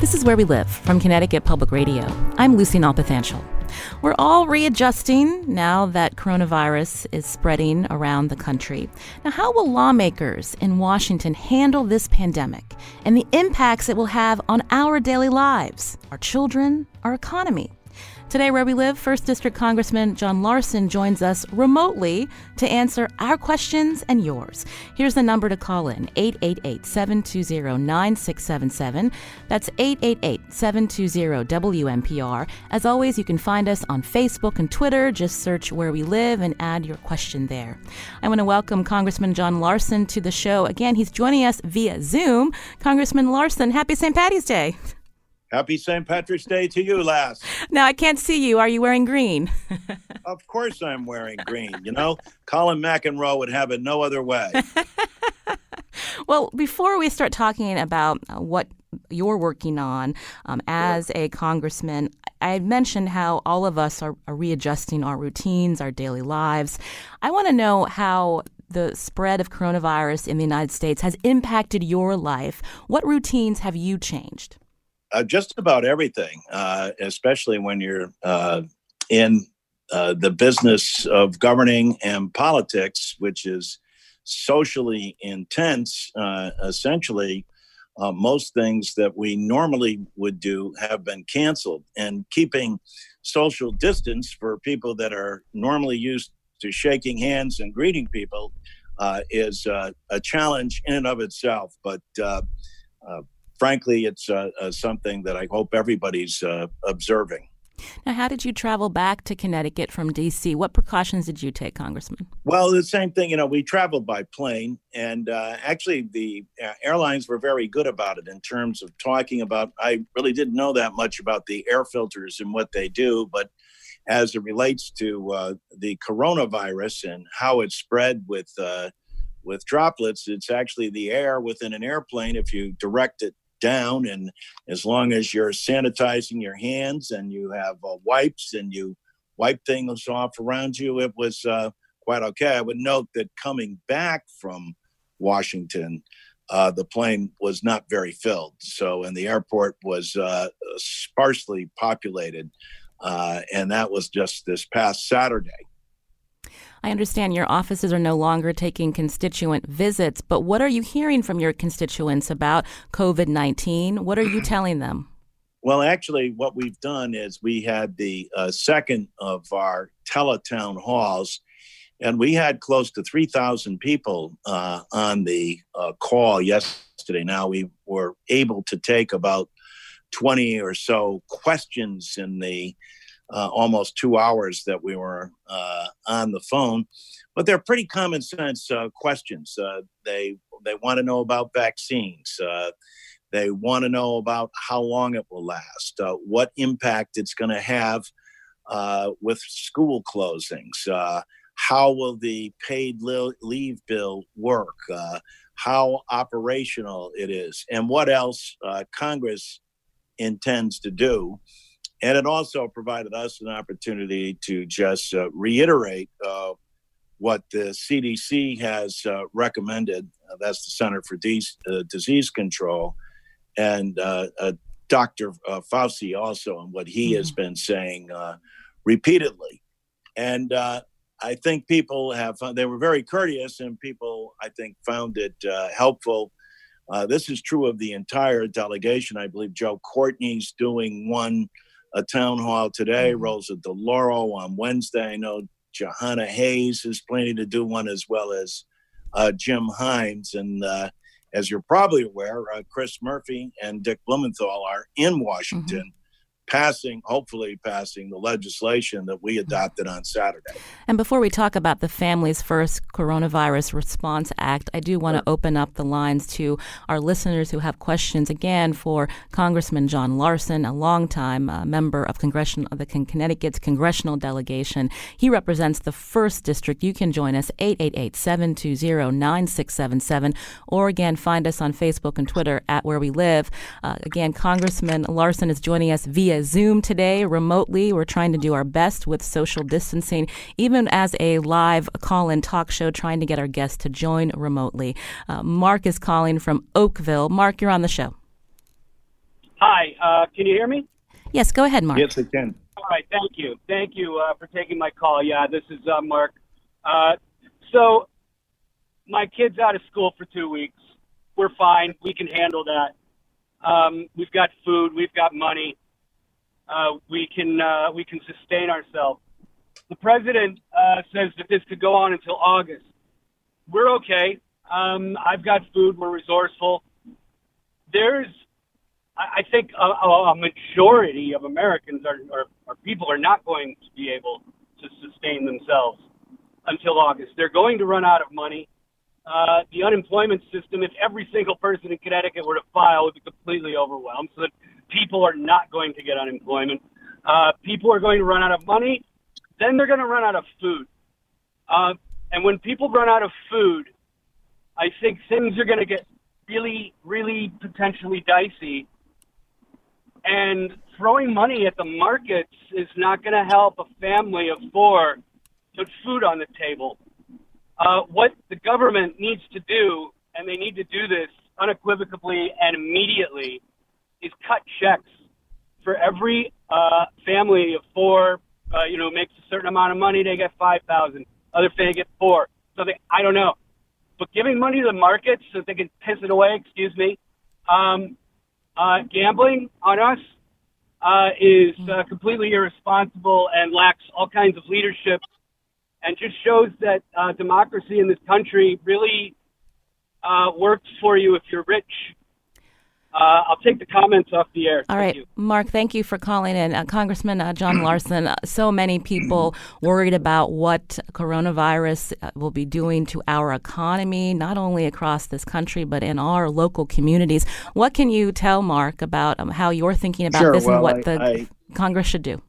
This is Where We Live from Connecticut Public Radio. I'm Lucy Nalpathanchel. We're all readjusting now that coronavirus is spreading around the country. Now, how will lawmakers in Washington handle this pandemic and the impacts it will have on our daily lives, our children, our economy? Today, where we live, 1st District Congressman John Larson joins us remotely to answer our questions and yours. Here's the number to call in 888 720 9677. That's 888 720 WNPR. As always, you can find us on Facebook and Twitter. Just search Where We Live and add your question there. I want to welcome Congressman John Larson to the show. Again, he's joining us via Zoom. Congressman Larson, happy St. Patty's Day. Happy St. Patrick's Day to you, lass. Now, I can't see you. Are you wearing green? of course I'm wearing green. You know, Colin McEnroe would have it no other way. well, before we start talking about uh, what you're working on um, as a congressman, I mentioned how all of us are, are readjusting our routines, our daily lives. I want to know how the spread of coronavirus in the United States has impacted your life. What routines have you changed? Uh, just about everything, uh, especially when you're uh, in uh, the business of governing and politics, which is socially intense. Uh, essentially, uh, most things that we normally would do have been canceled, and keeping social distance for people that are normally used to shaking hands and greeting people is a challenge in and of itself. But frankly, it's uh, uh, something that I hope everybody's uh, observing. Now, how did you travel back to Connecticut from D.C.? What precautions did you take, Congressman? Well, the same thing. You know, we traveled by plane, and uh, actually, the uh, airlines were very good about it in terms of talking about. I really didn't know that much about the air filters and what they do, but as it relates to uh, the coronavirus and how it spread with with droplets, it's actually the air within an airplane. If you direct it down. And as long as you're sanitizing your hands and you have uh, wipes and you wipe things off around you, it was uh, quite okay. I would note that coming back from Washington, uh, the plane was not very filled. So, and the airport was uh, sparsely populated. Uh, and that was just this past Saturday. I understand your offices are no longer taking constituent visits, but what are you hearing from your constituents about COVID 19? What are you telling them? Well, actually, what we've done is we had the uh, second of our teletown halls, and we had close to 3,000 people uh, on the uh, call yesterday. Now, we were able to take about 20 or so questions in the uh, almost two hours that we were uh, on the phone. But they're pretty common sense uh, questions. Uh, they they want to know about vaccines. Uh, they want to know about how long it will last, uh, what impact it's going to have with school closings. how will the paid leave bill work? how operational it is, and what else Congress intends to do and it also provided us an opportunity to just uh, reiterate uh, what the CDC has uh, recommended. Uh, that's the Center for De- uh, Disease Control. And uh, Dr. Fauci also, and what he mm-hmm. has been saying repeatedly. And I think people have, they were very courteous, and people, I think, found it helpful. this is true of the entire delegation. I believe Joe Courtney's doing one a town hall today. Mm-hmm. Rosa DeLauro on Wednesday. I know Jahana Hayes is planning to do one as well as uh, Jim Himes. And uh, as you're probably aware, uh, Chris Murphy and Dick Blumenthal are in Washington passing, hopefully passing the legislation that we adopted on Saturday. And before we talk about the Families First Coronavirus Response Act, I do want to open up the lines to our listeners who have questions again for Congressman John Larson, a longtime uh, member of Congressional of the Connecticut's congressional delegation. He represents the first district. You can join us 888-720-9677 or again find us on Facebook and Twitter at Where We Live. Uh, again, Congressman Larson is joining us via via Zoom today remotely. We're trying to do our best with social distancing, even as a live call in talk show, trying to get our guests to join remotely. Uh, Mark is calling from Oakville. Mark, you're on the show. Hi, uh, can you hear me? Yes, go ahead, Mark. Yes, I can. All right, thank you. Thank you uh, for taking my call. Yeah, this is uh, Mark. Uh, so, my kid's out of school for two weeks. We're fine. We can handle that. Um, we've got food. We've got money uh, we can uh, we can sustain ourselves. The president uh, says that this could go on until August. We're okay. Um, I've got food. We're resourceful. There's, I think, a, a majority of Americans are, are, are people are not going to be able to sustain themselves until August. They're going to run out of money. Uh, the unemployment system, if every single person in Connecticut were to file, would be completely overwhelmed. So that people are not going to get unemployment. Uh, people are going to run out of money. Then they're going to run out of food. Uh, and when people run out of food, I think things are going to get really, really potentially dicey. And throwing money at the markets is not going to help a family of four put food on the table. Uh, what the government needs to do, and they need to do this unequivocally and immediately, is cut checks for every uh, family of four. Uh, you know, makes a certain amount of money, they get five thousand. Other family get four. So they, I don't know, but giving money to the markets so they can piss it away. Excuse me. Um, uh, gambling on us uh, is uh, completely irresponsible and lacks all kinds of leadership, and just shows that uh, democracy in this country really uh, works for you if you're rich uh, I'll take the comments off the air. All right, Mark, thank you for calling in. Uh, Congressman uh, John Larson, uh, so many people worried about what coronavirus uh, will be doing to our economy, not only across this country, but in our local communities. What can you tell Mark about um, how you're thinking about sure. this well, and what I, the I, Congress should do?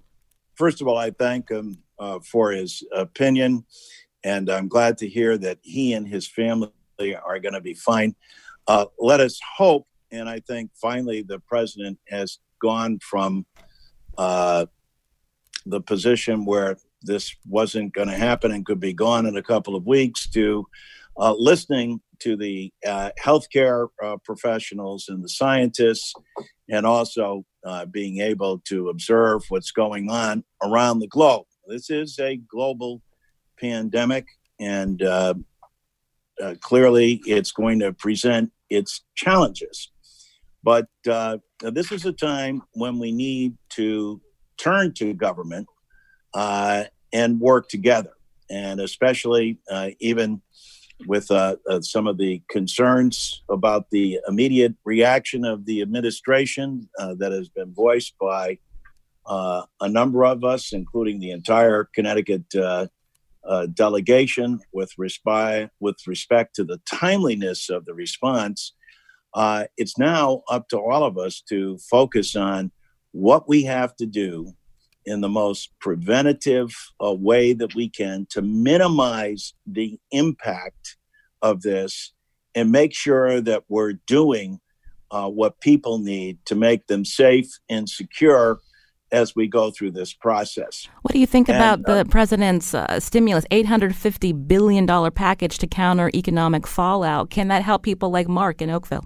First of all, I thank him uh, for his opinion, and I'm glad to hear that he and his family are going to be fine. let us hope and I think finally the president has gone from uh, the position where this wasn't going to happen and could be gone in a couple of weeks to uh, listening to the uh, healthcare uh, professionals and the scientists, and also uh, being able to observe what's going on around the globe. This is a global pandemic, and uh, uh, clearly it's going to present its challenges. But uh, this is a time when we need to turn to government uh, and work together. And especially uh, even with uh, uh, some of the concerns about the immediate reaction of the administration uh, that has been voiced by a number of us, including the entire Connecticut delegation, with, with respect to the timeliness of the response uh, it's now up to all of us to focus on what we have to do in the most preventative uh, way that we can to minimize the impact of this and make sure that we're doing uh, what people need to make them safe and secure as we go through this process. What do you think and, about the uh, president's uh, stimulus, $850 billion package to counter economic fallout? Can that help people like Mark in Oakville?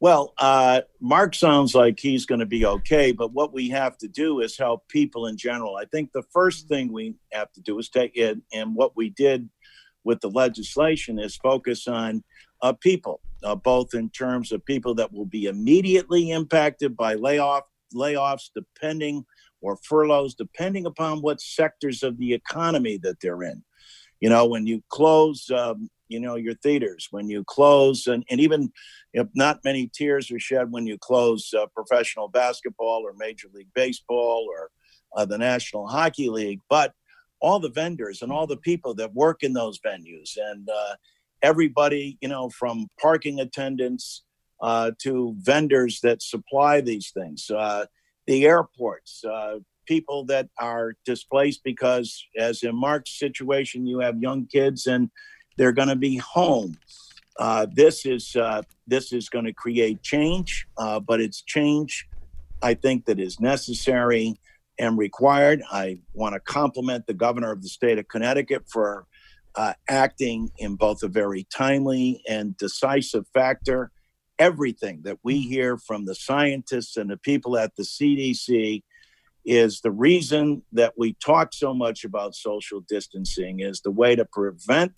Well, uh, Mark sounds like he's going to be okay, but what we have to do is help people in general. I think the first thing we have to do is take it, and what we did with the legislation is focus on uh, people, uh, both in terms of people that will be immediately impacted by layoff layoffs, depending or furloughs, depending upon what sectors of the economy that they're in. You know, when you close um, you know your theaters when you close and, and even if not many tears are shed when you close uh, professional basketball or major league baseball or uh, the national hockey league but all the vendors and all the people that work in those venues and uh, everybody you know from parking attendants uh, to vendors that supply these things uh, the airports uh, people that are displaced because, as in Mark's situation, you have young kids and they're going to be home. Uh, this is uh, this is going to create change, uh, but it's change I think that is necessary and required. I want to compliment the governor of the state of Connecticut for uh, acting in both a very timely and decisive factor. Everything that we hear from the scientists and the people at the CDC is the reason that we talk so much about social distancing is the way to prevent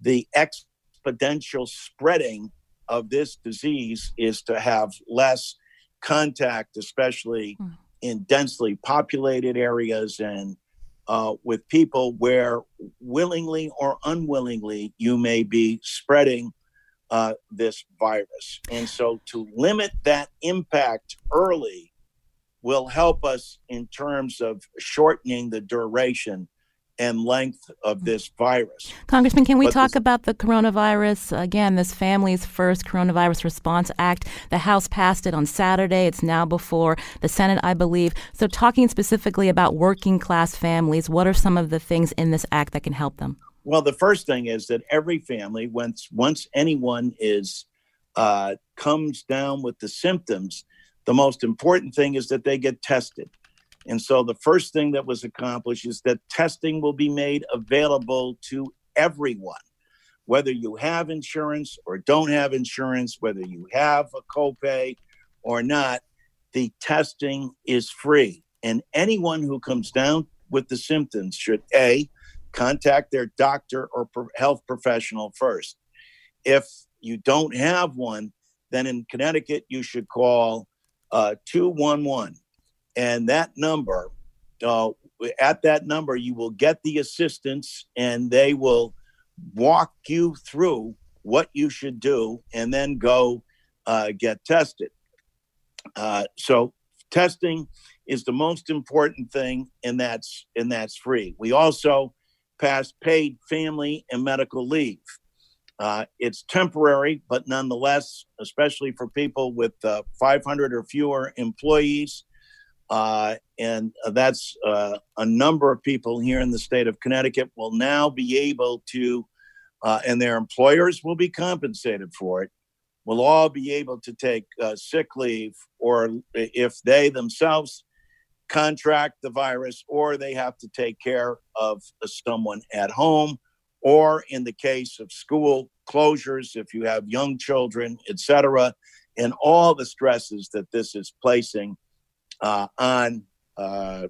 the exponential spreading of this disease is to have less contact, especially mm. in densely populated areas and uh, with people where willingly or unwillingly you may be spreading uh, this virus. And so to limit that impact early will help us in terms of shortening the duration and length of this virus. Congressman, can we but talk this, about the coronavirus? Again, this Family's First Coronavirus Response Act. The House passed it on Saturday. It's now before the Senate, I believe. So, talking specifically about working class families, what are some of the things in this act that can help them? Well, the first thing is that every family, once once anyone is uh, comes down with the symptoms, the most important thing is that they get tested. And so the first thing that was accomplished is that testing will be made available to everyone, whether you have insurance or don't have insurance, whether you have a copay or not, the testing is free. And anyone who comes down with the symptoms should A, contact their doctor or health professional first. If you don't have one, then in Connecticut, you should call uh, 211. And that number, uh, at that number, you will get the assistance and they will walk you through what you should do and then go uh, get tested. Uh, so testing is the most important thing and that's and that's free. We also pass paid family and medical leave. Uh, it's temporary, but nonetheless, especially for people with uh, 500 or fewer employees, uh, and that's uh, a number of people here in the state of Connecticut will now be able to, uh, and their employers will be compensated for it, will all be able to take uh, sick leave, or if they themselves contract the virus, or they have to take care of someone at home or in the case of school closures, if you have young children, etc., and all the stresses that this is placing uh, on uh,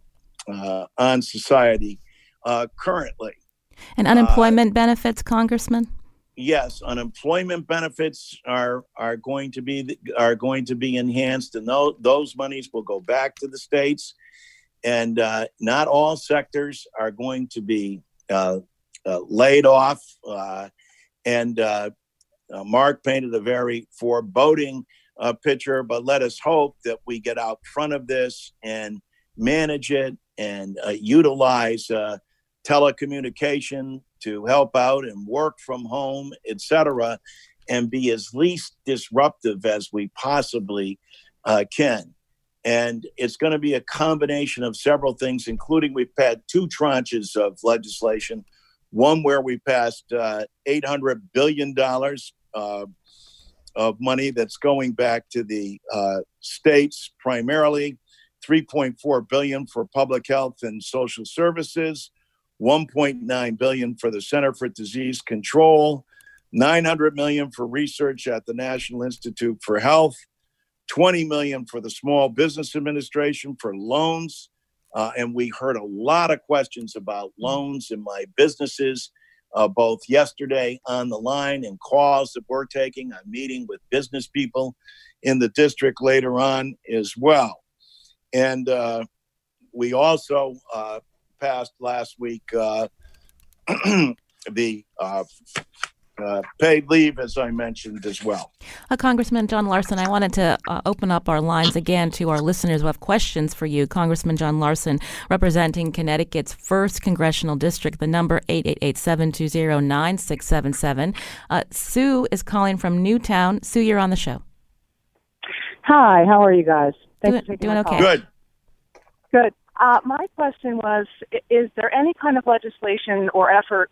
uh, on society uh, currently. And unemployment benefits, Congressman. Yes, unemployment benefits are are going to be are going to be enhanced, and those those monies will go back to the states. And uh, not all sectors are going to be uh, laid off. Uh, and uh, Mark painted a very foreboding picture, but let us hope that we get out front of this and manage it and utilize telecommunication to help out and work from home, etc., and be as least disruptive as we possibly uh, can. And it's going to be a combination of several things, including we've had two tranches of legislation one where we passed uh, $800 billion uh, of money that's going back to the uh, states primarily, 3.4 billion for public health and social services, 1.9 billion for the Center for Disease Control, 900 million for research at the National Institute for Health, 20 million for the Small Business Administration for loans, uh, and we heard a lot of questions about loans in my businesses, uh, both yesterday on the line and calls that we're taking. I'm meeting with business people in the district later on as well. And uh, we also uh, passed last week uh, the uh, paid leave, as I mentioned as well. Uh, Congressman John Larson, I wanted to uh, open up our lines again to our listeners who have questions for you. Congressman John Larson, representing Connecticut's 1st Congressional District, the number 888-720-9677. Uh, Sue is calling from Newtown. Sue, you're on the show. Hi, how are you guys? Thanks doing, doing okay. Good. Good. Uh, my question was Is there any kind of legislation or effort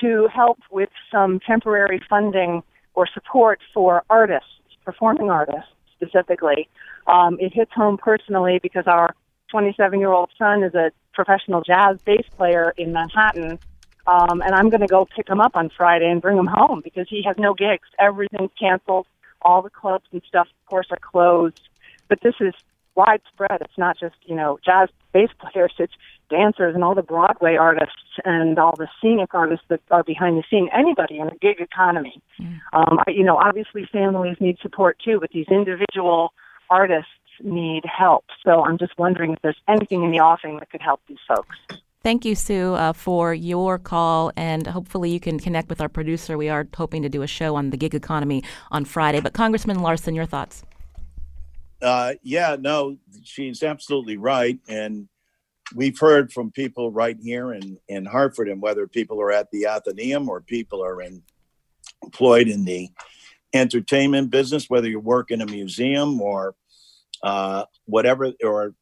to help with some temporary funding or support for artists, performing artists specifically? Um, it hits home personally because our 27 year old son is a professional jazz bass player in Manhattan. Um, and I'm going to go pick him up on Friday and bring him home because he has no gigs. Everything's canceled. All the clubs and stuff, of course, are closed. But this is widespread. It's not just, you know, jazz bass players, it's dancers and all the Broadway artists and all the scenic artists that are behind the scene, anybody in the gig economy. Mm. Um, you know, obviously families need support too, but these individual artists need help. So I'm just wondering if there's anything in the offing that could help these folks. Thank you, Sue, uh, for your call, and hopefully you can connect with our producer. We are hoping to do a show on the gig economy on Friday. But Congressman Larson, your thoughts? Uh, yeah, no, she's absolutely right. And we've heard from people right here in, in Hartford, and whether people are at the Atheneum or people are in, employed in the entertainment business, whether you work in a museum or uh, whatever, or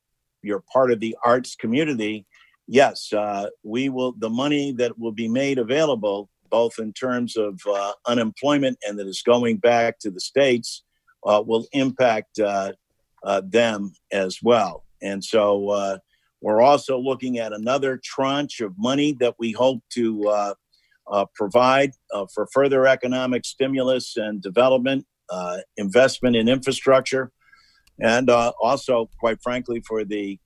you're part of the arts community, yes, uh, we will, the money that will be made available, both in terms of uh, unemployment and that is going back to the states, uh, will impact uh, uh, them as well. And so uh, we're also looking at another tranche of money that we hope to uh, uh provide uh, for further economic stimulus and development, uh, investment in infrastructure, and also, quite frankly, for the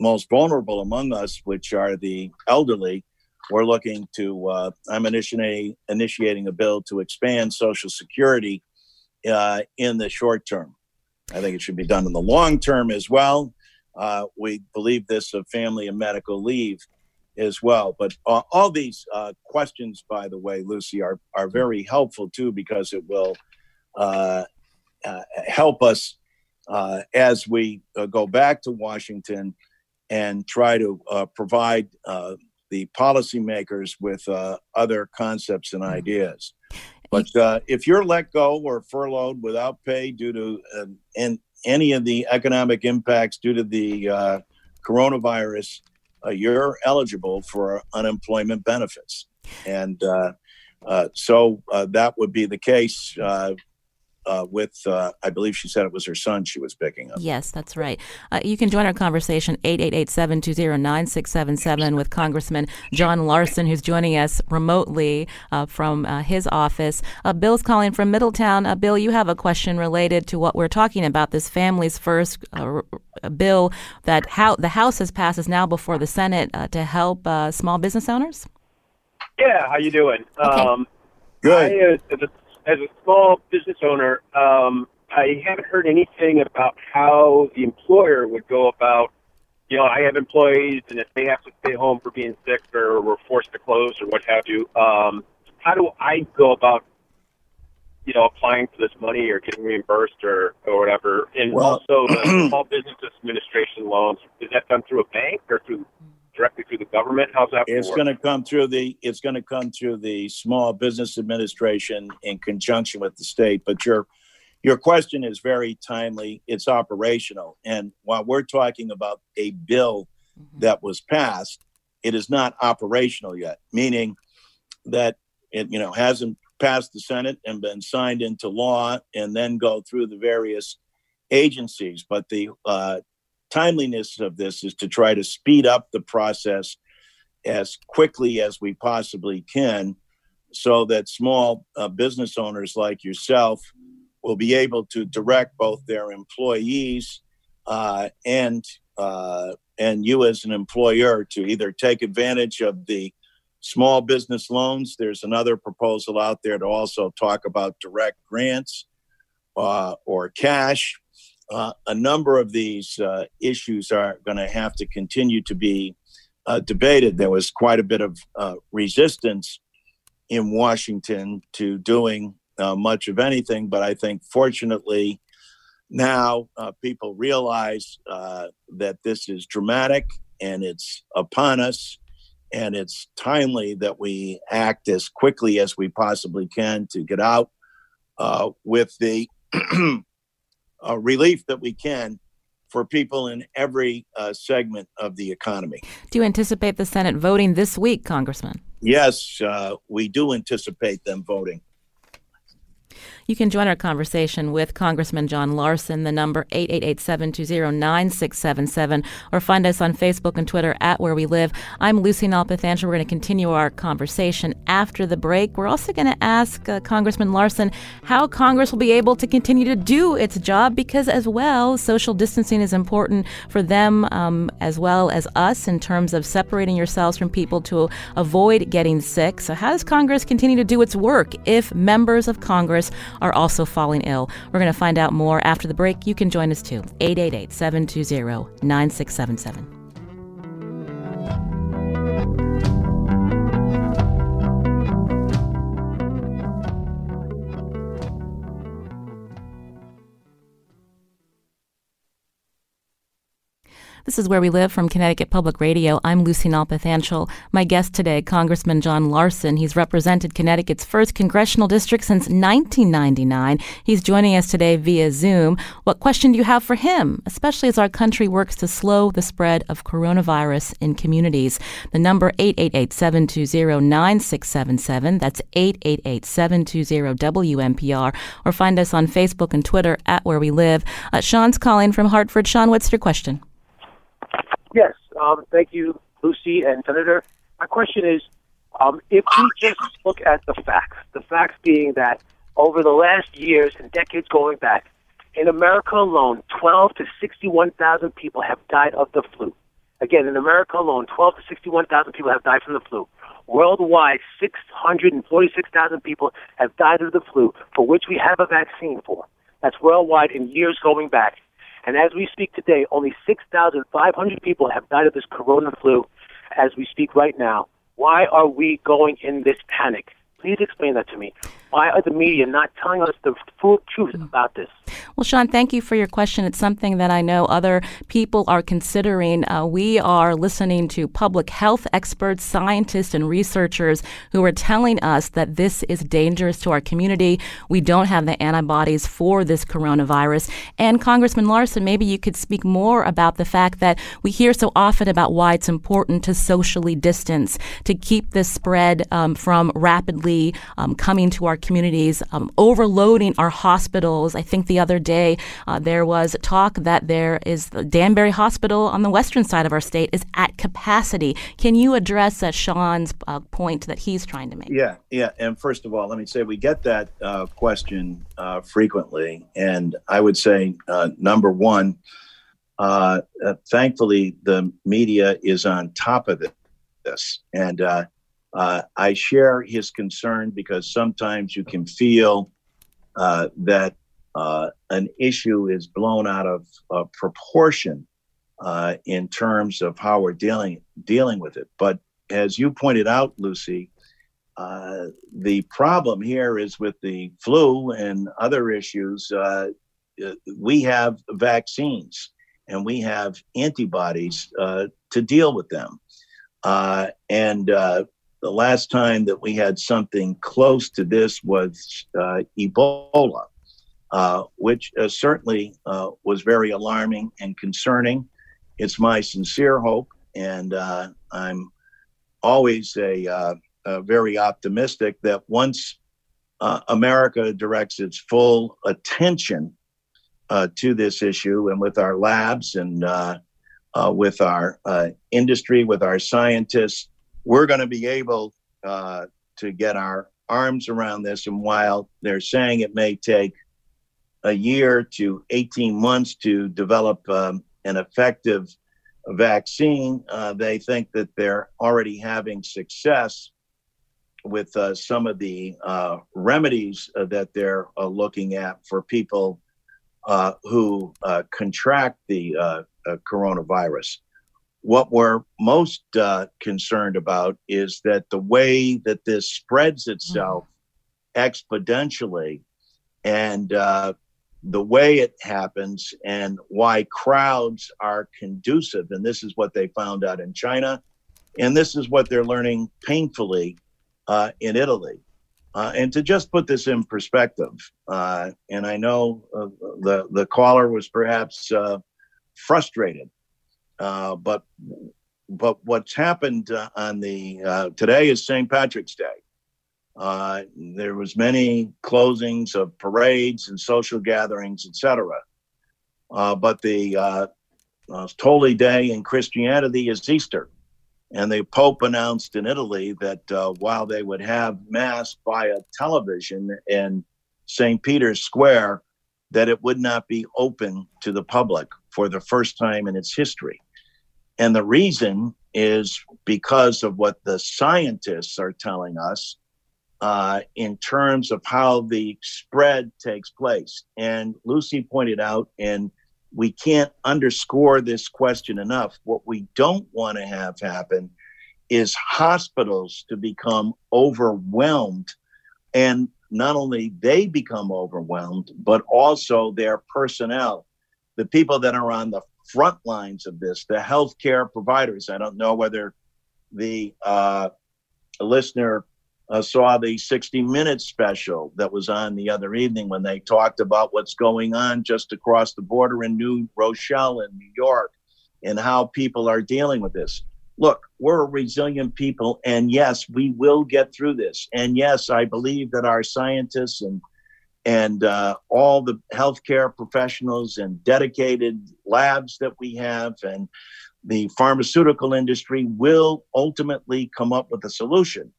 most vulnerable among us, which are the elderly. We're looking to, I'm initiating, initiating a bill to expand Social Security in the short term. I think it should be done in the long term as well. Uh, we believe this of family and medical leave as well. But uh, all these uh, questions, by the way, Lucy, are, are very helpful too because it will uh, uh, help us uh, as we go back to Washington and try to provide the policymakers with other concepts and mm-hmm. ideas. But uh, if you're let go or furloughed without pay due to uh, and any of the economic impacts due to the uh, coronavirus, uh, you're eligible for unemployment benefits. And uh, uh, so that would be the case uh, with, uh, I believe she said it was her son she was picking up. Yes, that's right. Uh, you can join our conversation 888-720-9677 with Congressman John Larson, who's joining us remotely uh, from uh, his office. Uh, Bill's calling from Middletown. Bill, you have a question related to what we're talking about, this Families First bill that how the House has passed is now before the Senate to help small business owners? Yeah, how you doing? Okay. Um, Good. I, as a small business owner, um, I haven't heard anything about how the employer would go about. You know, I have employees, and if they have to stay home for being sick or were forced to close or what have you, um, how do I go about, you know, applying for this money or getting reimbursed or or whatever? And well, also the Small Business Administration loans. Is that done through a bank or through directly through the government? How's that? It's going to come through the. It's going to come through the Small Business Administration in conjunction with the state. But your your question is very timely. It's operational, and while we're talking about a bill mm-hmm. that was passed, it is not operational yet. Meaning that it you know hasn't passed the Senate and been signed into law, and then go through the various agencies. But the uh, timeliness of this is to try to speed up the process as quickly as we possibly can so that small uh, business owners like yourself will be able to direct both their employees uh, and uh, and you as an employer to either take advantage of the small business loans. There's another proposal out there to also talk about direct grants uh, or cash uh, a number of these uh, issues are going to have to continue to be uh, debated. There was quite a bit of uh, resistance in Washington to doing uh, much of anything. But I think, fortunately, now people realize that this is dramatic and it's upon us. And it's timely that we act as quickly as we possibly can to get out with the uh, relief that we can for people in every uh, segment of the economy. Do you anticipate the Senate voting this week, Congressman? Yes, uh, we do anticipate them voting. You can join our conversation with Congressman John Larson, the number 888-720-9677, or find us on Facebook and Twitter at Where We Live. I'm Lucy Nalpathanchel. We're going to continue our conversation after the break. We're also going to ask uh, Congressman Larson how Congress will be able to continue to do its job because, as well, social distancing is important for them um, as well as us in terms of separating yourselves from people to avoid getting sick. So, how does Congress continue to do its work if members of Congress are also falling ill. We're going to find out more after the break. You can join us too. 888 720 9677. This is Where We Live from Connecticut Public Radio. I'm Lucy Nalpathanchel. My guest today, Congressman John Larson. He's represented Connecticut's first congressional district since 1999. He's joining us today via Zoom. What question do you have for him, especially as our country works to slow the spread of coronavirus in communities? The number 888-720-9677. That's 888-720-WNPR. Or find us on Facebook and Twitter at Where We Live. Uh, Sean's calling from Hartford. Sean, what's your question? Yes, um, thank you, Lucy and Senator. My question is, um, if we just look at the facts, the facts being that over the last years and decades going back, in America alone, 12 to 61,000 people have died of the flu. Again, in America alone, 12 to 61,000 people have died from the flu. Worldwide, 646,000 people have died of the flu, for which we have a vaccine for. That's worldwide in years going back. And as we speak today, only 6,500 people have died of this corona flu as we speak right now. Why are we going in this panic? Please explain that to me. Why are the media not telling us the full truth about this? Well, Sean, thank you for your question. It's something that I know other people are considering. Uh, we are listening to public health experts, scientists, and researchers who are telling us that this is dangerous to our community. We don't have the antibodies for this coronavirus. And Congressman Larson, maybe you could speak more about the fact that we hear so often about why it's important to socially distance, to keep this spread um, from rapidly um, coming to our communities, um, overloading our hospitals. I think the other day uh, there was talk that there is the Danbury Hospital on the western side of our state is at capacity. Can you address uh, Sean's uh, point that he's trying to make? Yeah, yeah. And first of all, let me say we get that uh, question uh, frequently, and I would say uh, number one. thankfully, the media is on top of this, and uh, I share his concern because sometimes you can feel uh, that uh, an issue is blown out of proportion uh, in terms of how we're dealing dealing with it. But as you pointed out, Lucy, uh, the problem here is with the flu and other issues. Uh, we have vaccines and we have antibodies to deal with them. and the last time that we had something close to this was uh, Ebola, uh, which uh, certainly uh, was very alarming and concerning. It's my sincere hope, and uh, I'm always a, uh, very optimistic that once America directs its full attention to this issue, and with our labs and with our industry, with our scientists, we're going to be able uh, to get our arms around this. And while they're saying it may take a year to 18 months to develop um, an effective vaccine, uh, they think that they're already having success with uh, some of the uh, remedies uh, that they're uh, looking at for people who contract the coronavirus. What we're most uh, concerned about is that the way that this spreads itself mm-hmm. exponentially and uh, the way it happens and why crowds are conducive. And this is what they found out in China. And this is what they're learning painfully uh, in Italy. Uh, and to just put this in perspective, uh, and I know uh, the the caller was perhaps uh, frustrated, uh, but but what's happened uh, on the uh, today is St. Patrick's Day. Uh, there was many closings of parades and social gatherings, etc. but the Holy Day in Christianity is Easter. And the Pope announced in Italy that uh, while they would have Mass via television in St. Peter's Square, that it would not be open to the public for the first time in its history. And the reason is because of what the scientists are telling us uh, in terms of how the spread takes place. And Lucy pointed out, and we can't underscore this question enough. What we don't want to have happen is hospitals to become overwhelmed and not only they become overwhelmed but also their personnel the people that are on the front lines of this the healthcare providers i don't know whether the uh, listener uh, saw the 60 minutes special that was on the other evening when they talked about what's going on just across the border in New Rochelle in New York and how people are dealing with this. Look, we're a resilient people, and yes, we will get through this. And yes, I believe that our scientists and and uh, all the healthcare professionals and dedicated labs that we have and the pharmaceutical industry will ultimately come up with a solution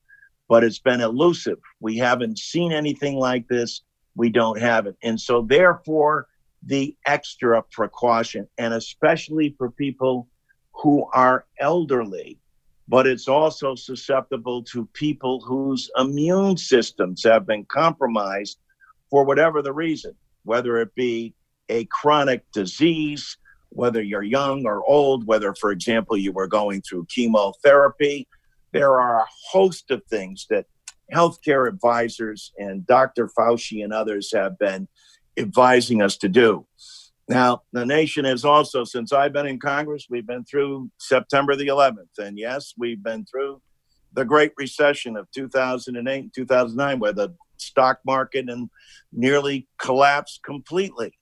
but it's been elusive. We haven't seen anything like this. We don't have it. And so, therefore, the extra precaution, and especially for people who are elderly, but it's also susceptible to people whose immune systems have been compromised for whatever the reason, whether it be a chronic disease, whether you're young or old, whether, for example, you were going through chemotherapy, there are a host of things that healthcare advisors and Dr. Fauci and others have been advising us to do. Now, the nation has also, since I've been in Congress, we've been through September the 11th. And yes, we've been through the Great Recession of 2008 and 2009, where the stock market and nearly collapsed completely.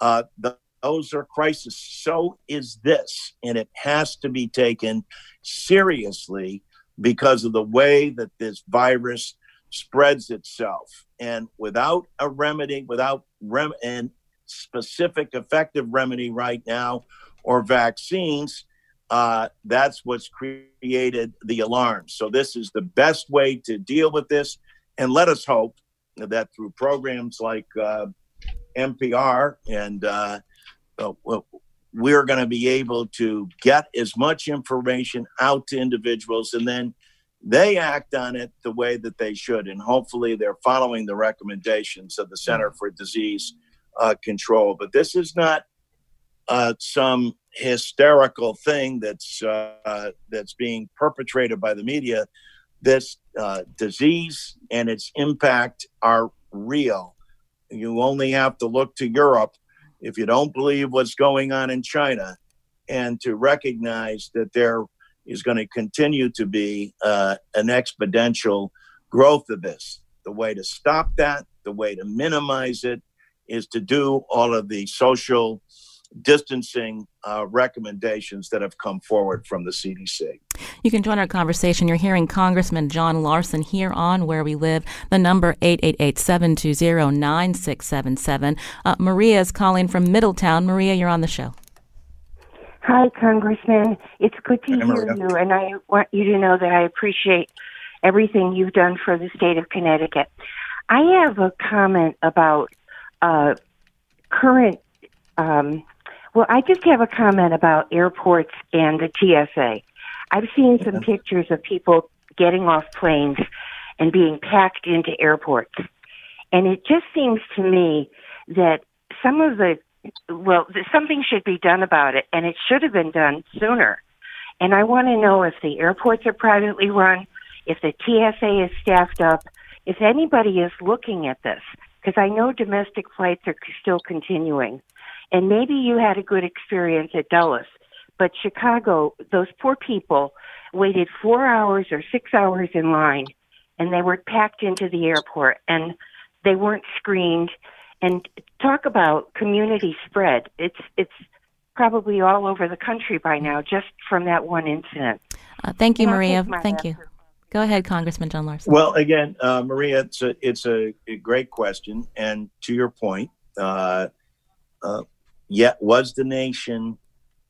Uh, the, those are crises. So is this. And it has to be taken seriously because of the way that this virus spreads itself. And without a remedy, without rem- and specific effective remedy right now or vaccines, uh, that's what's created the alarm. So this is the best way to deal with this. And let us hope that through programs like uh, NPR and uh, uh we're going to be able to get as much information out to individuals and then they act on it the way that they should. And hopefully they're following the recommendations of the Center for Disease uh, Control. But this is not uh, some hysterical thing that's uh, that's being perpetrated by the media. This uh, disease and its impact are real. You only have to look to Europe if you don't believe what's going on in China and to recognize that there is going to continue to be uh, an exponential growth of this. The way to stop that, the way to minimize it, is to do all of the social distancing uh, recommendations that have come forward from the CDC. You can join our conversation. You're hearing Congressman John Larson here on Where We Live. The number 888-720-9677. Uh, Maria is calling from Middletown. Maria, you're on the show. Hi, Congressman. It's good to hear you, and I want you to know that I appreciate everything you've done for the state of Connecticut. I have a comment about uh, current um, well, I just have a comment about airports and the TSA. I've seen some pictures of people getting off planes and being packed into airports. And it just seems to me that some of the, well, something should be done about it, and it should have been done sooner. And I want to know if the airports are privately run, if the TSA is staffed up, if anybody is looking at this, because I know domestic flights are still continuing. And maybe you had a good experience at Dulles, but Chicago, those poor people waited four hours or six hours in line and they were packed into the airport and they weren't screened. And talk about community spread. It's it's probably all over the country by now just from that one incident. Uh, thank you maria. thank you. go ahead congressman john larson. Well again uh, maria it's a it's a, a, great question. And to your point uh, uh yet was the nation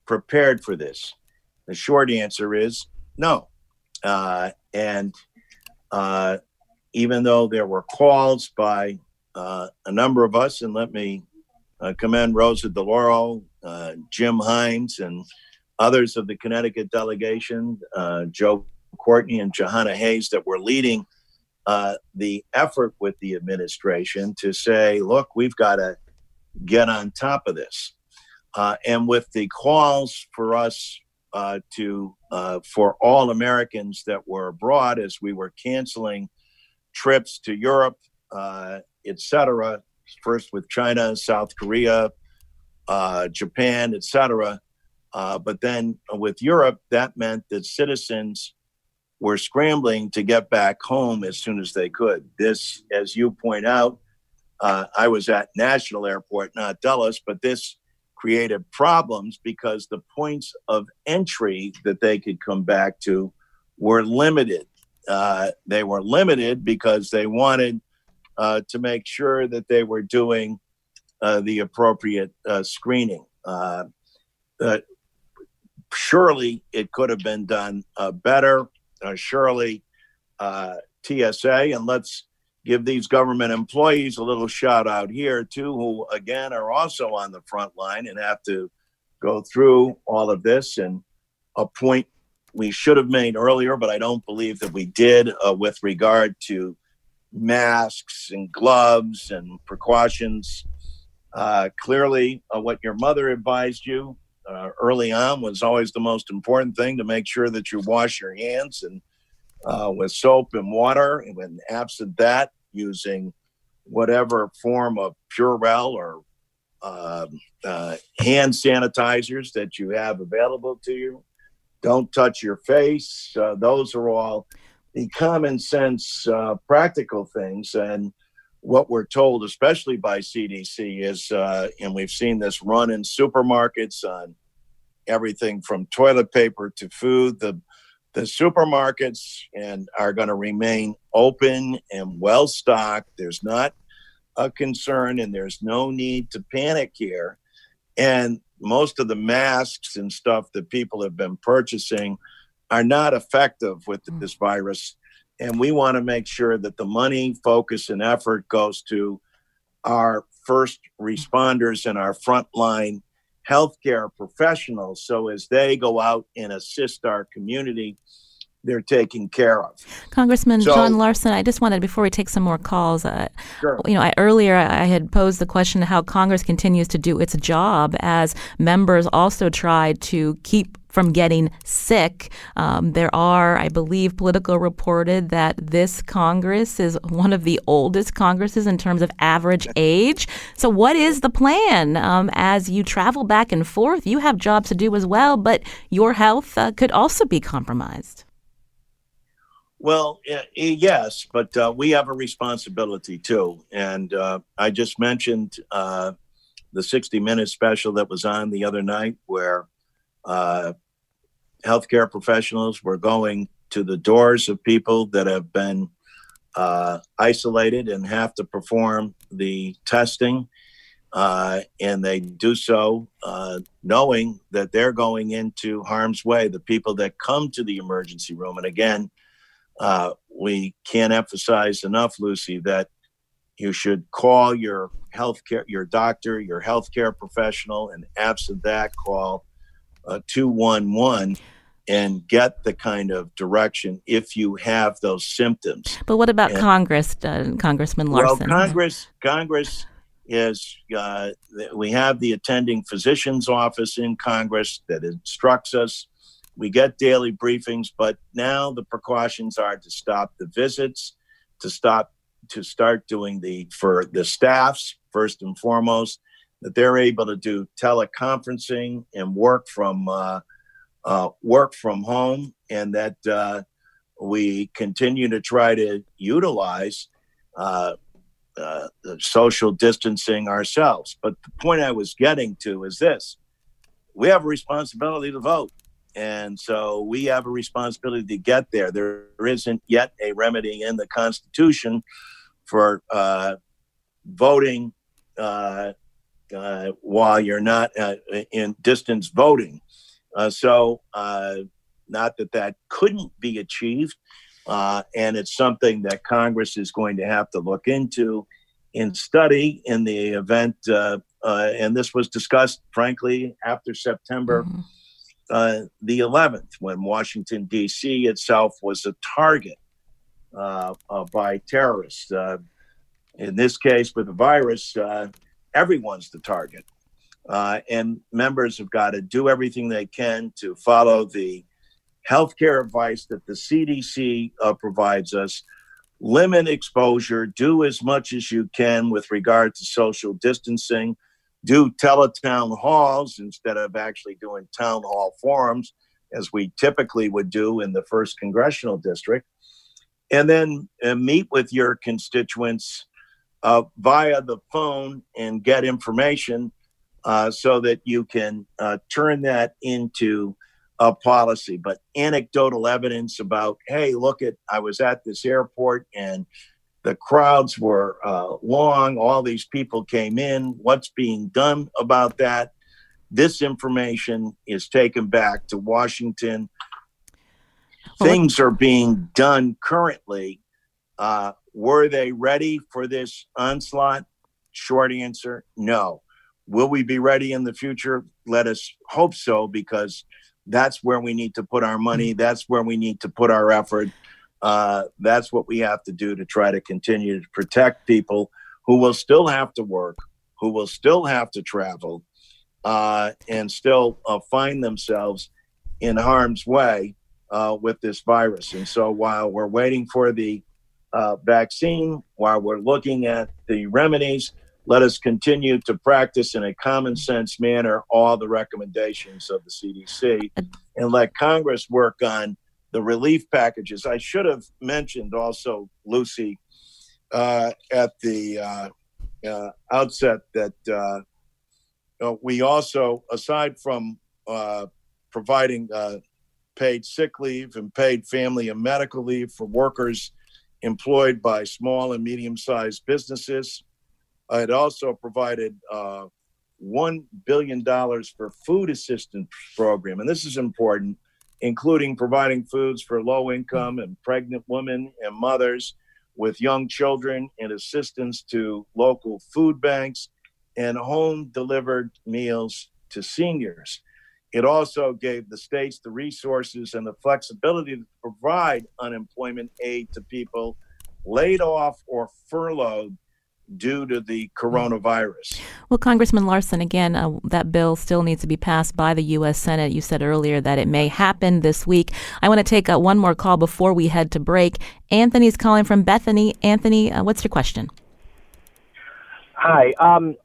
prepared for this? The short answer is no. Uh, and uh, even though there were calls by uh, a number of us, and let me uh, commend Rosa DeLauro, uh, Jim Himes, and others of the Connecticut delegation, uh, Joe Courtney and Jahana Hayes, that were leading the effort with the administration to say, look, we've got to get on top of this. and with the calls for us uh, to uh, for all Americans that were abroad as we were canceling trips to Europe, uh, etc. First with China, South Korea, uh, Japan, etc. Uh, but then with Europe, that meant that citizens were scrambling to get back home as soon as they could. This, as you point out, uh, I was at National Airport, not Dulles, but this created problems because the points of entry that they could come back to were limited. Uh, they were limited because they wanted uh, to make sure that they were doing uh, the appropriate uh, screening. Uh, surely it could have been done better. surely TSA, and let's give these government employees a little shout out here too, who again are also on the front line and have to go through all of this. And a point we should have made earlier, but I don't believe that we did uh, with regard to masks and gloves and precautions. Uh, clearly, uh, what your mother advised you uh, early on was always the most important thing to make sure that you wash your hands and uh, with soap and water. And when absent that, using whatever form of Purell or uh, uh, hand sanitizers that you have available to you. Don't touch your face. Uh, those are all the common sense, uh, practical things. And what we're told, especially by CDC, is, uh, and we've seen this run in supermarkets on everything from toilet paper to food. The the supermarkets and are going to remain open and well stocked. There's not a concern and there's no need to panic here. And most of the masks and stuff that people have been purchasing are not effective with hmm. this virus. And we want to make sure that the money, focus, and effort goes to our first responders and our frontline healthcare professionals. So as they go out and assist our community, they're taken care of. Congressman so, John Larson, I just wanted before we take some more calls, uh, sure. you know, I, earlier I had posed the question of how Congress continues to do its job as members also try to keep from getting sick. Um, there are, I believe, Politico reported that this Congress is one of the oldest Congresses in terms of average age. So, what is the plan um, as you travel back and forth? You have jobs to do as well, but your health uh, could also be compromised. Well, yes, but uh, we have a responsibility too. And uh, I just mentioned uh, the 60 Minute special that was on the other night where uh, healthcare professionals were going to the doors of people that have been uh, isolated and have to perform the testing. Uh, and they do so knowing that they're going into harm's way. The people that come to the emergency room, and again, uh, we can't emphasize enough, Lucy, that you should call your healthcare, your doctor, your healthcare professional, and absent that, call uh, 211 and get the kind of direction if you have those symptoms. But what about and, Congress, uh, Congressman Larson? Well, Congress, Congress is uh, we have the attending physician's office in Congress that instructs us we get daily briefings, but now the precautions are to stop the visits, to stop to start doing the for the staffs first and foremost that they're able to do teleconferencing and work from uh, uh, work from home, and that uh, we continue to try to utilize uh, uh, social distancing ourselves. But the point I was getting to is this: we have a responsibility to vote. And so we have a responsibility to get there. There isn't yet a remedy in the Constitution for uh, voting uh, uh, while you're not uh, in distance voting. Uh, so, uh, not that that couldn't be achieved, and it's something that Congress is going to have to look into and study in the event. and this was discussed, frankly, after September. Mm-hmm uh, the 11th, when Washington, D.C. itself was a target uh, uh, by terrorists. Uh, in this case, with the virus, uh, everyone's the target. Uh, and members have got to do everything they can to follow the healthcare advice that the CDC provides us. Limit exposure, do as much as you can with regard to social distancing do teletown halls instead of actually doing town hall forums as we typically would do in the first congressional district and then uh, meet with your constituents uh, via the phone and get information uh, so that you can uh, turn that into a policy. But anecdotal evidence about, hey, look at, I was at this airport and the crowds were uh, long. All these people came in. What's being done about that? This information is taken back to Washington. Things are being done currently. Uh, were they ready for this onslaught? Short answer no. Will we be ready in the future? Let us hope so, because that's where we need to put our money. That's where we need to put our effort uh, that's what we have to do to try to continue to protect people who will still have to work, who will still have to travel, uh, and still uh, find themselves in harm's way uh, with this virus. And so while we're waiting for the uh, vaccine, while we're looking at the remedies, let us continue to practice in a common sense manner all the recommendations of the CDC and let Congress work on the relief packages. I should have mentioned also, Lucy, uh, at the uh, uh, outset that uh, we also, aside from uh, providing uh, paid sick leave and paid family and medical leave for workers employed by small and medium sized businesses, it also provided $1 billion for food assistance program. And this is important including providing foods for low income and pregnant women and mothers with young children and assistance to local food banks and home delivered meals to seniors. It also gave the states the resources and the flexibility to provide unemployment aid to people laid off or furloughed due to the coronavirus. Well, Congressman Larson, again, uh, that bill still needs to be passed by the U.S. Senate. You said earlier that it may happen this week. I want to take uh, one more call before we head to break. Anthony's calling from Bethany. Anthony, uh, what's your question? Hi. Um,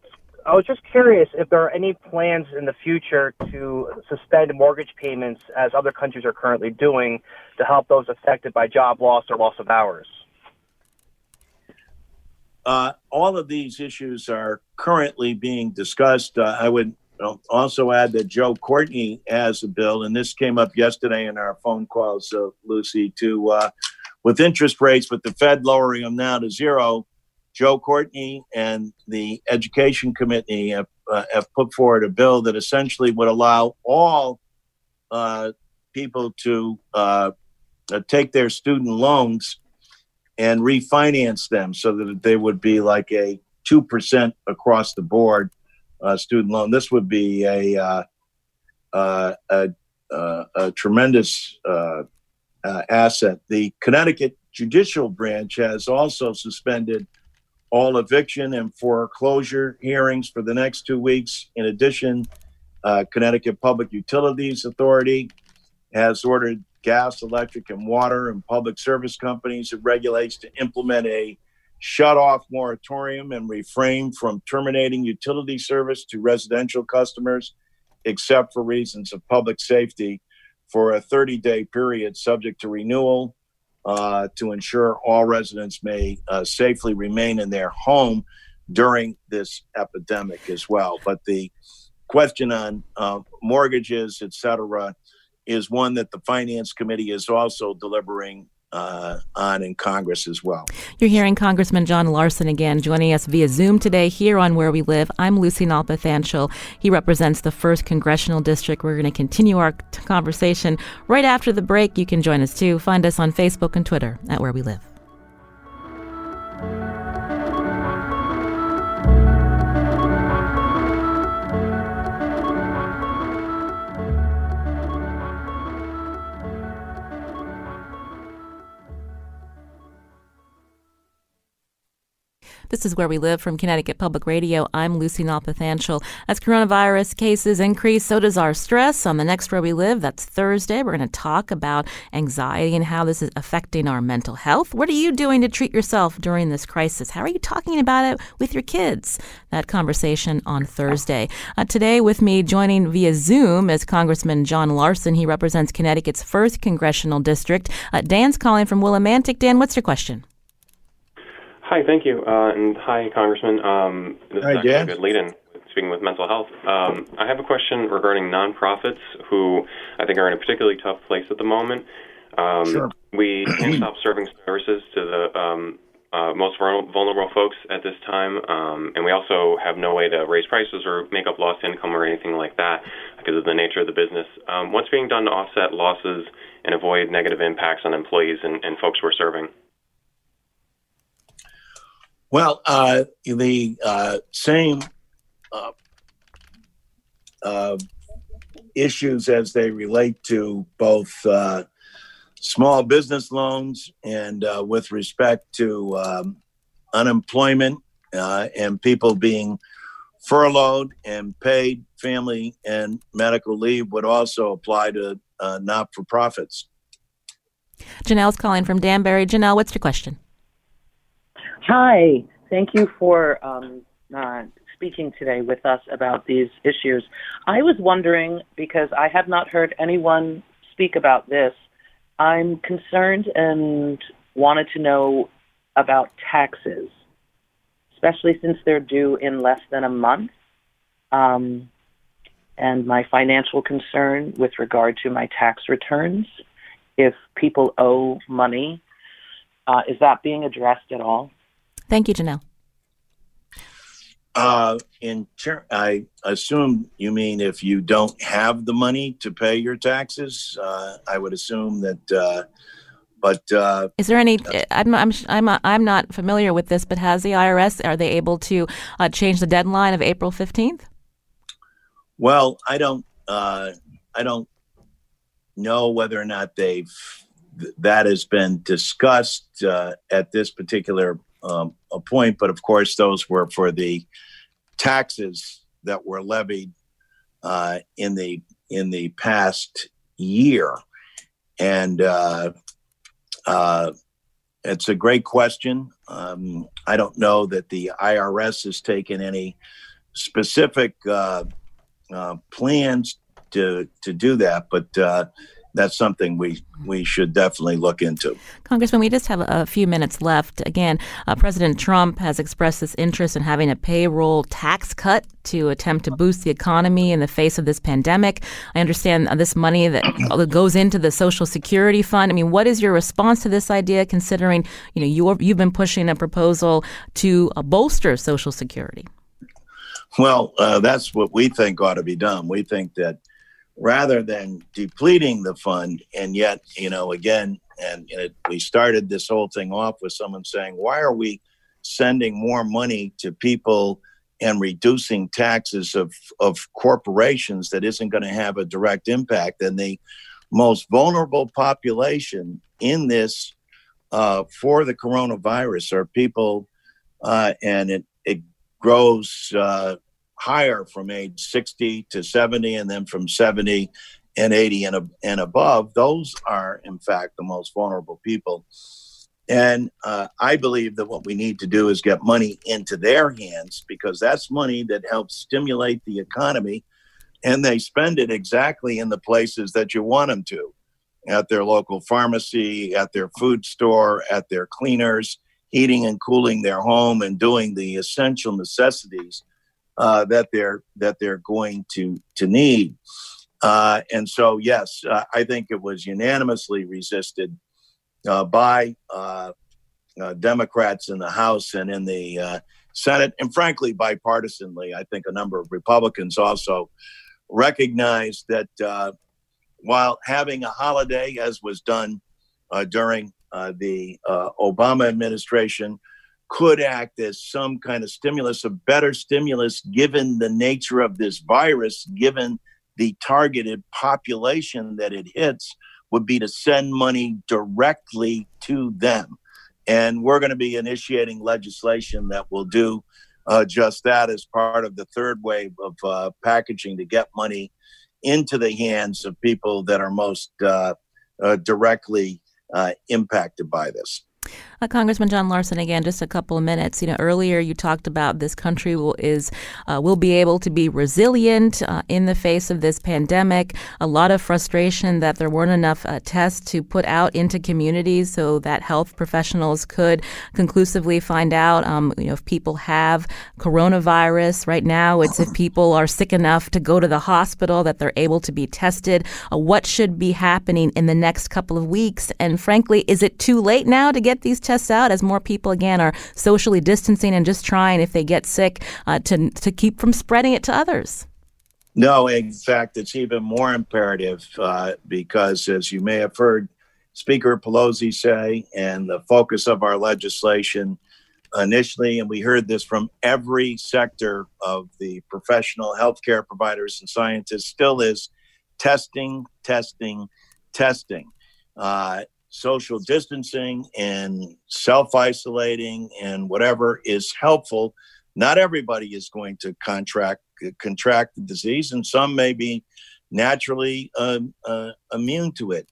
I was just curious if there are any plans in the future to suspend mortgage payments as other countries are currently doing to help those affected by job loss or loss of hours. Uh, all of these issues are currently being discussed. Uh, I would also add that Joe Courtney has a bill, and this came up yesterday in our phone calls, uh, Lucy, to uh, with interest rates, with the Fed lowering them now to zero. Joe Courtney and the Education Committee have, uh, have put forward a bill that essentially would allow all uh, people to take their student loans and refinance them so that they would be like a 2% across the board uh, student loan. This would be a, uh, uh, a, uh, a, tremendous uh, uh, asset. The Connecticut Judicial Branch has also suspended all eviction and foreclosure hearings for the next two weeks. In addition, Connecticut Public Utilities Authority has ordered gas, electric, and water and public service companies it regulates to implement a shut off moratorium and refrain from terminating utility service to residential customers except for reasons of public safety for a 30 day period subject to renewal uh, to ensure all residents may uh, safely remain in their home during this epidemic as well. But the question on uh, mortgages, et cetera, is one that the Finance Committee is also delivering uh, on in Congress as well. You're hearing Congressman John Larson again joining us via Zoom today here on Where We Live. I'm Lucy Nalpathanchel. He represents the 1st Congressional District. We're going to continue our t- conversation right after the break. You can join us too. Find us on Facebook and Twitter at Where We Live. This is Where We Live from Connecticut Public Radio. I'm Lucy Nalpathanchel. As coronavirus cases increase, so does our stress. On the next Where We Live, that's Thursday, we're going to talk about anxiety and how this is affecting our mental health. What are you doing to treat yourself during this crisis? How are you talking about it with your kids? That conversation on Thursday. Uh, today, with me joining via Zoom is Congressman John Larson. He represents Connecticut's 1st Congressional District. Uh, Dan's calling from Willimantic. Dan, what's your question? Hi, thank you, uh, and hi, Congressman. Um, this Hi, is actually a good lead-in. Speaking with mental health, um, I have a question regarding nonprofits who I think are in a particularly tough place at the moment. Um, Sure. We can't stop serving services to the um, uh, most vulnerable folks at this time, um, and we also have no way to raise prices or make up lost income or anything like that because of the nature of the business. Um, what's being done to offset losses and avoid negative impacts on employees and, and folks we're serving? Well, uh, the uh, same uh, uh, issues as they relate to both uh, small business loans and uh, with respect to um, unemployment and people being furloughed and paid family and medical leave would also apply to not for profits. Janelle's calling from Danbury. Janelle, what's your question? Hi, thank you for um, uh, speaking today with us about these issues. I was wondering because I have not heard anyone speak about this. I'm concerned and wanted to know about taxes, especially since they're due in less than a month. Um, and my financial concern with regard to my tax returns. If people owe money, uh, is that being addressed at all? Thank you, Janelle. Uh, in ter- I assume you mean if you don't have the money to pay your taxes. Uh, I would assume that. Uh, but uh, Is there any? I'm I'm I'm I'm not familiar with this, but has the IRS are they able to uh, change the deadline of April fifteenth? well, I don't. Uh, I don't know whether or not they've th- that has been discussed uh, at this particular um, a point. But of course, those were for the taxes that were levied uh, in the in the past year, and uh, uh, it's a great question. Um, I don't know that the IRS has taken any specific uh, uh, plans to to do that, but uh, that's something we we should definitely look into. Congressman, we just have a, few minutes left. Again, uh, President Trump has expressed this interest in having a payroll tax cut to attempt to boost the economy in the face of this pandemic. I understand uh, this money that that goes into the Social Security Fund. I mean, what is your response to this idea, considering you know you're, you've been pushing a proposal to uh, bolster Social Security? Well, uh, that's what we think ought to be done. We think that rather than depleting the fund, and yet, you know, again, and, and it, we started this whole thing off with someone saying, why are we sending more money to people and reducing taxes of, of corporations that isn't going to have a direct impact? And the most vulnerable population in this uh, for the coronavirus are people, uh, and it, it grows uh, higher from age 60 to 70 and then from 70 and 80 and, and above, those are, in fact, the most vulnerable people. And uh, I believe that what we need to do is get money into their hands because that's money that helps stimulate the economy. And they spend it exactly in the places that you want them to at their local pharmacy, at their food store, at their cleaners, heating and cooling their home, and doing the essential necessities uh, that they're that they're going to to need. Uh, and so, yes, uh, I think it was unanimously resisted uh, by uh, uh, Democrats in the House and in the Senate, and frankly, bipartisanly. I think a number of Republicans also recognized that while having a holiday, as was done during the Obama administration, could act as some kind of stimulus, a better stimulus given the nature of this virus, given the targeted population that it hits would be to send money directly to them. And we're going to be initiating legislation that will do uh, just that as part of the third wave of uh, packaging to get money into the hands of people that are most uh, uh directly uh, impacted by this. Uh, Congressman John Larson, again, just a couple of minutes. You know, earlier you talked about this country will is uh, will be able to be resilient uh, in the face of this pandemic. A lot of frustration that there weren't enough uh, tests to put out into communities so that health professionals could conclusively find out, um, you know, if people have coronavirus. Right now, it's if people are sick enough to go to the hospital that they're able to be tested. Uh, what should be happening in the next couple of weeks? And frankly, is it too late now to get these tests? tests out as more people again are socially distancing and just trying, if they get sick, uh, to to keep from spreading it to others? No, in fact, it's even more imperative uh, because, as you may have heard Speaker Pelosi say, and the focus of our legislation initially, and we heard this from every sector of the professional healthcare providers and scientists, still is testing, testing, testing. Uh, social distancing and self isolating and whatever is helpful. Not everybody is going to contract contract the disease, and some may be naturally uh, uh, immune to it.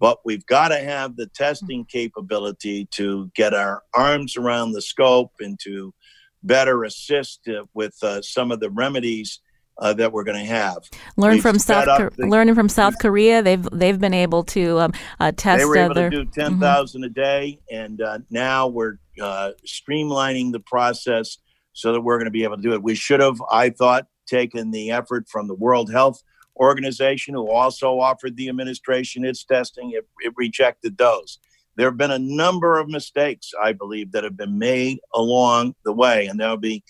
But we've got to have the testing capability to get our arms around the scope and to better assist uh, with uh, some of the remedies uh, that we're going to have. Learn We've from South the, learning from South Korea. They've they've been able to um, uh, test. They were able to do mm-hmm. ten thousand mm mm-hmm. a day, and uh, now we're uh, streamlining the process so that we're going to be able to do it. We should have, I thought, taken the effort from the World Health Organization, who also offered the administration its testing. It, it rejected those. There have been a number of mistakes, I believe, that have been made along the way, and there'll be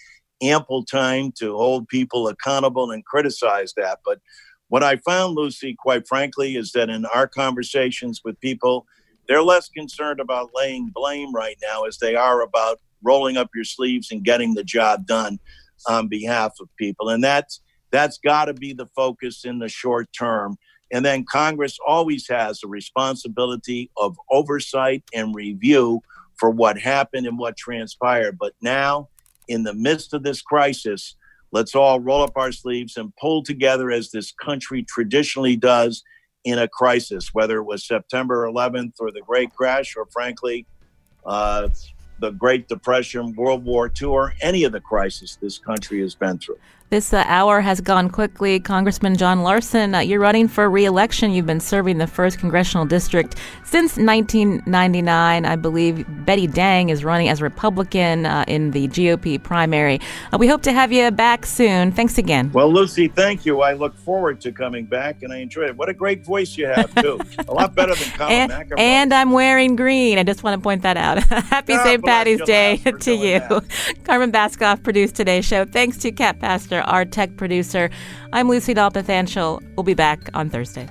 ample time to hold people accountable and criticize that. But what I found, Lucy, quite frankly, is that in our conversations with people, they're less concerned about laying blame right now as they are about rolling up your sleeves and getting the job done on behalf of people. And that's that's got to be the focus in the short term. And then Congress always has a responsibility of oversight and review for what happened and what transpired. But now in the midst of this crisis, let's all roll up our sleeves and pull together as this country traditionally does in a crisis, whether it was September 11th or the Great Crash, or frankly, uh, the Great Depression, World War II, or any of the crises this country has been through. This uh, hour has gone quickly. Congressman John Larson, uh, you're running for reelection. You've been serving the 1st Congressional District since 1999. I believe Betty Dang is running as Republican uh, in the GOP primary. Uh, we hope to have you back soon. Thanks again. Well, Lucy, thank you. I look forward to coming back, and I enjoy it. What a great voice you have, too. a lot better than Colin and, and, I'm wearing green. I just want to point that out. Happy God St. Patty's Day to you. That. Carmen Baskauf produced today's show. Thanks to Cat Pastor our tech producer. I'm Lucy Nalpathanchel. We'll be back on Thursday.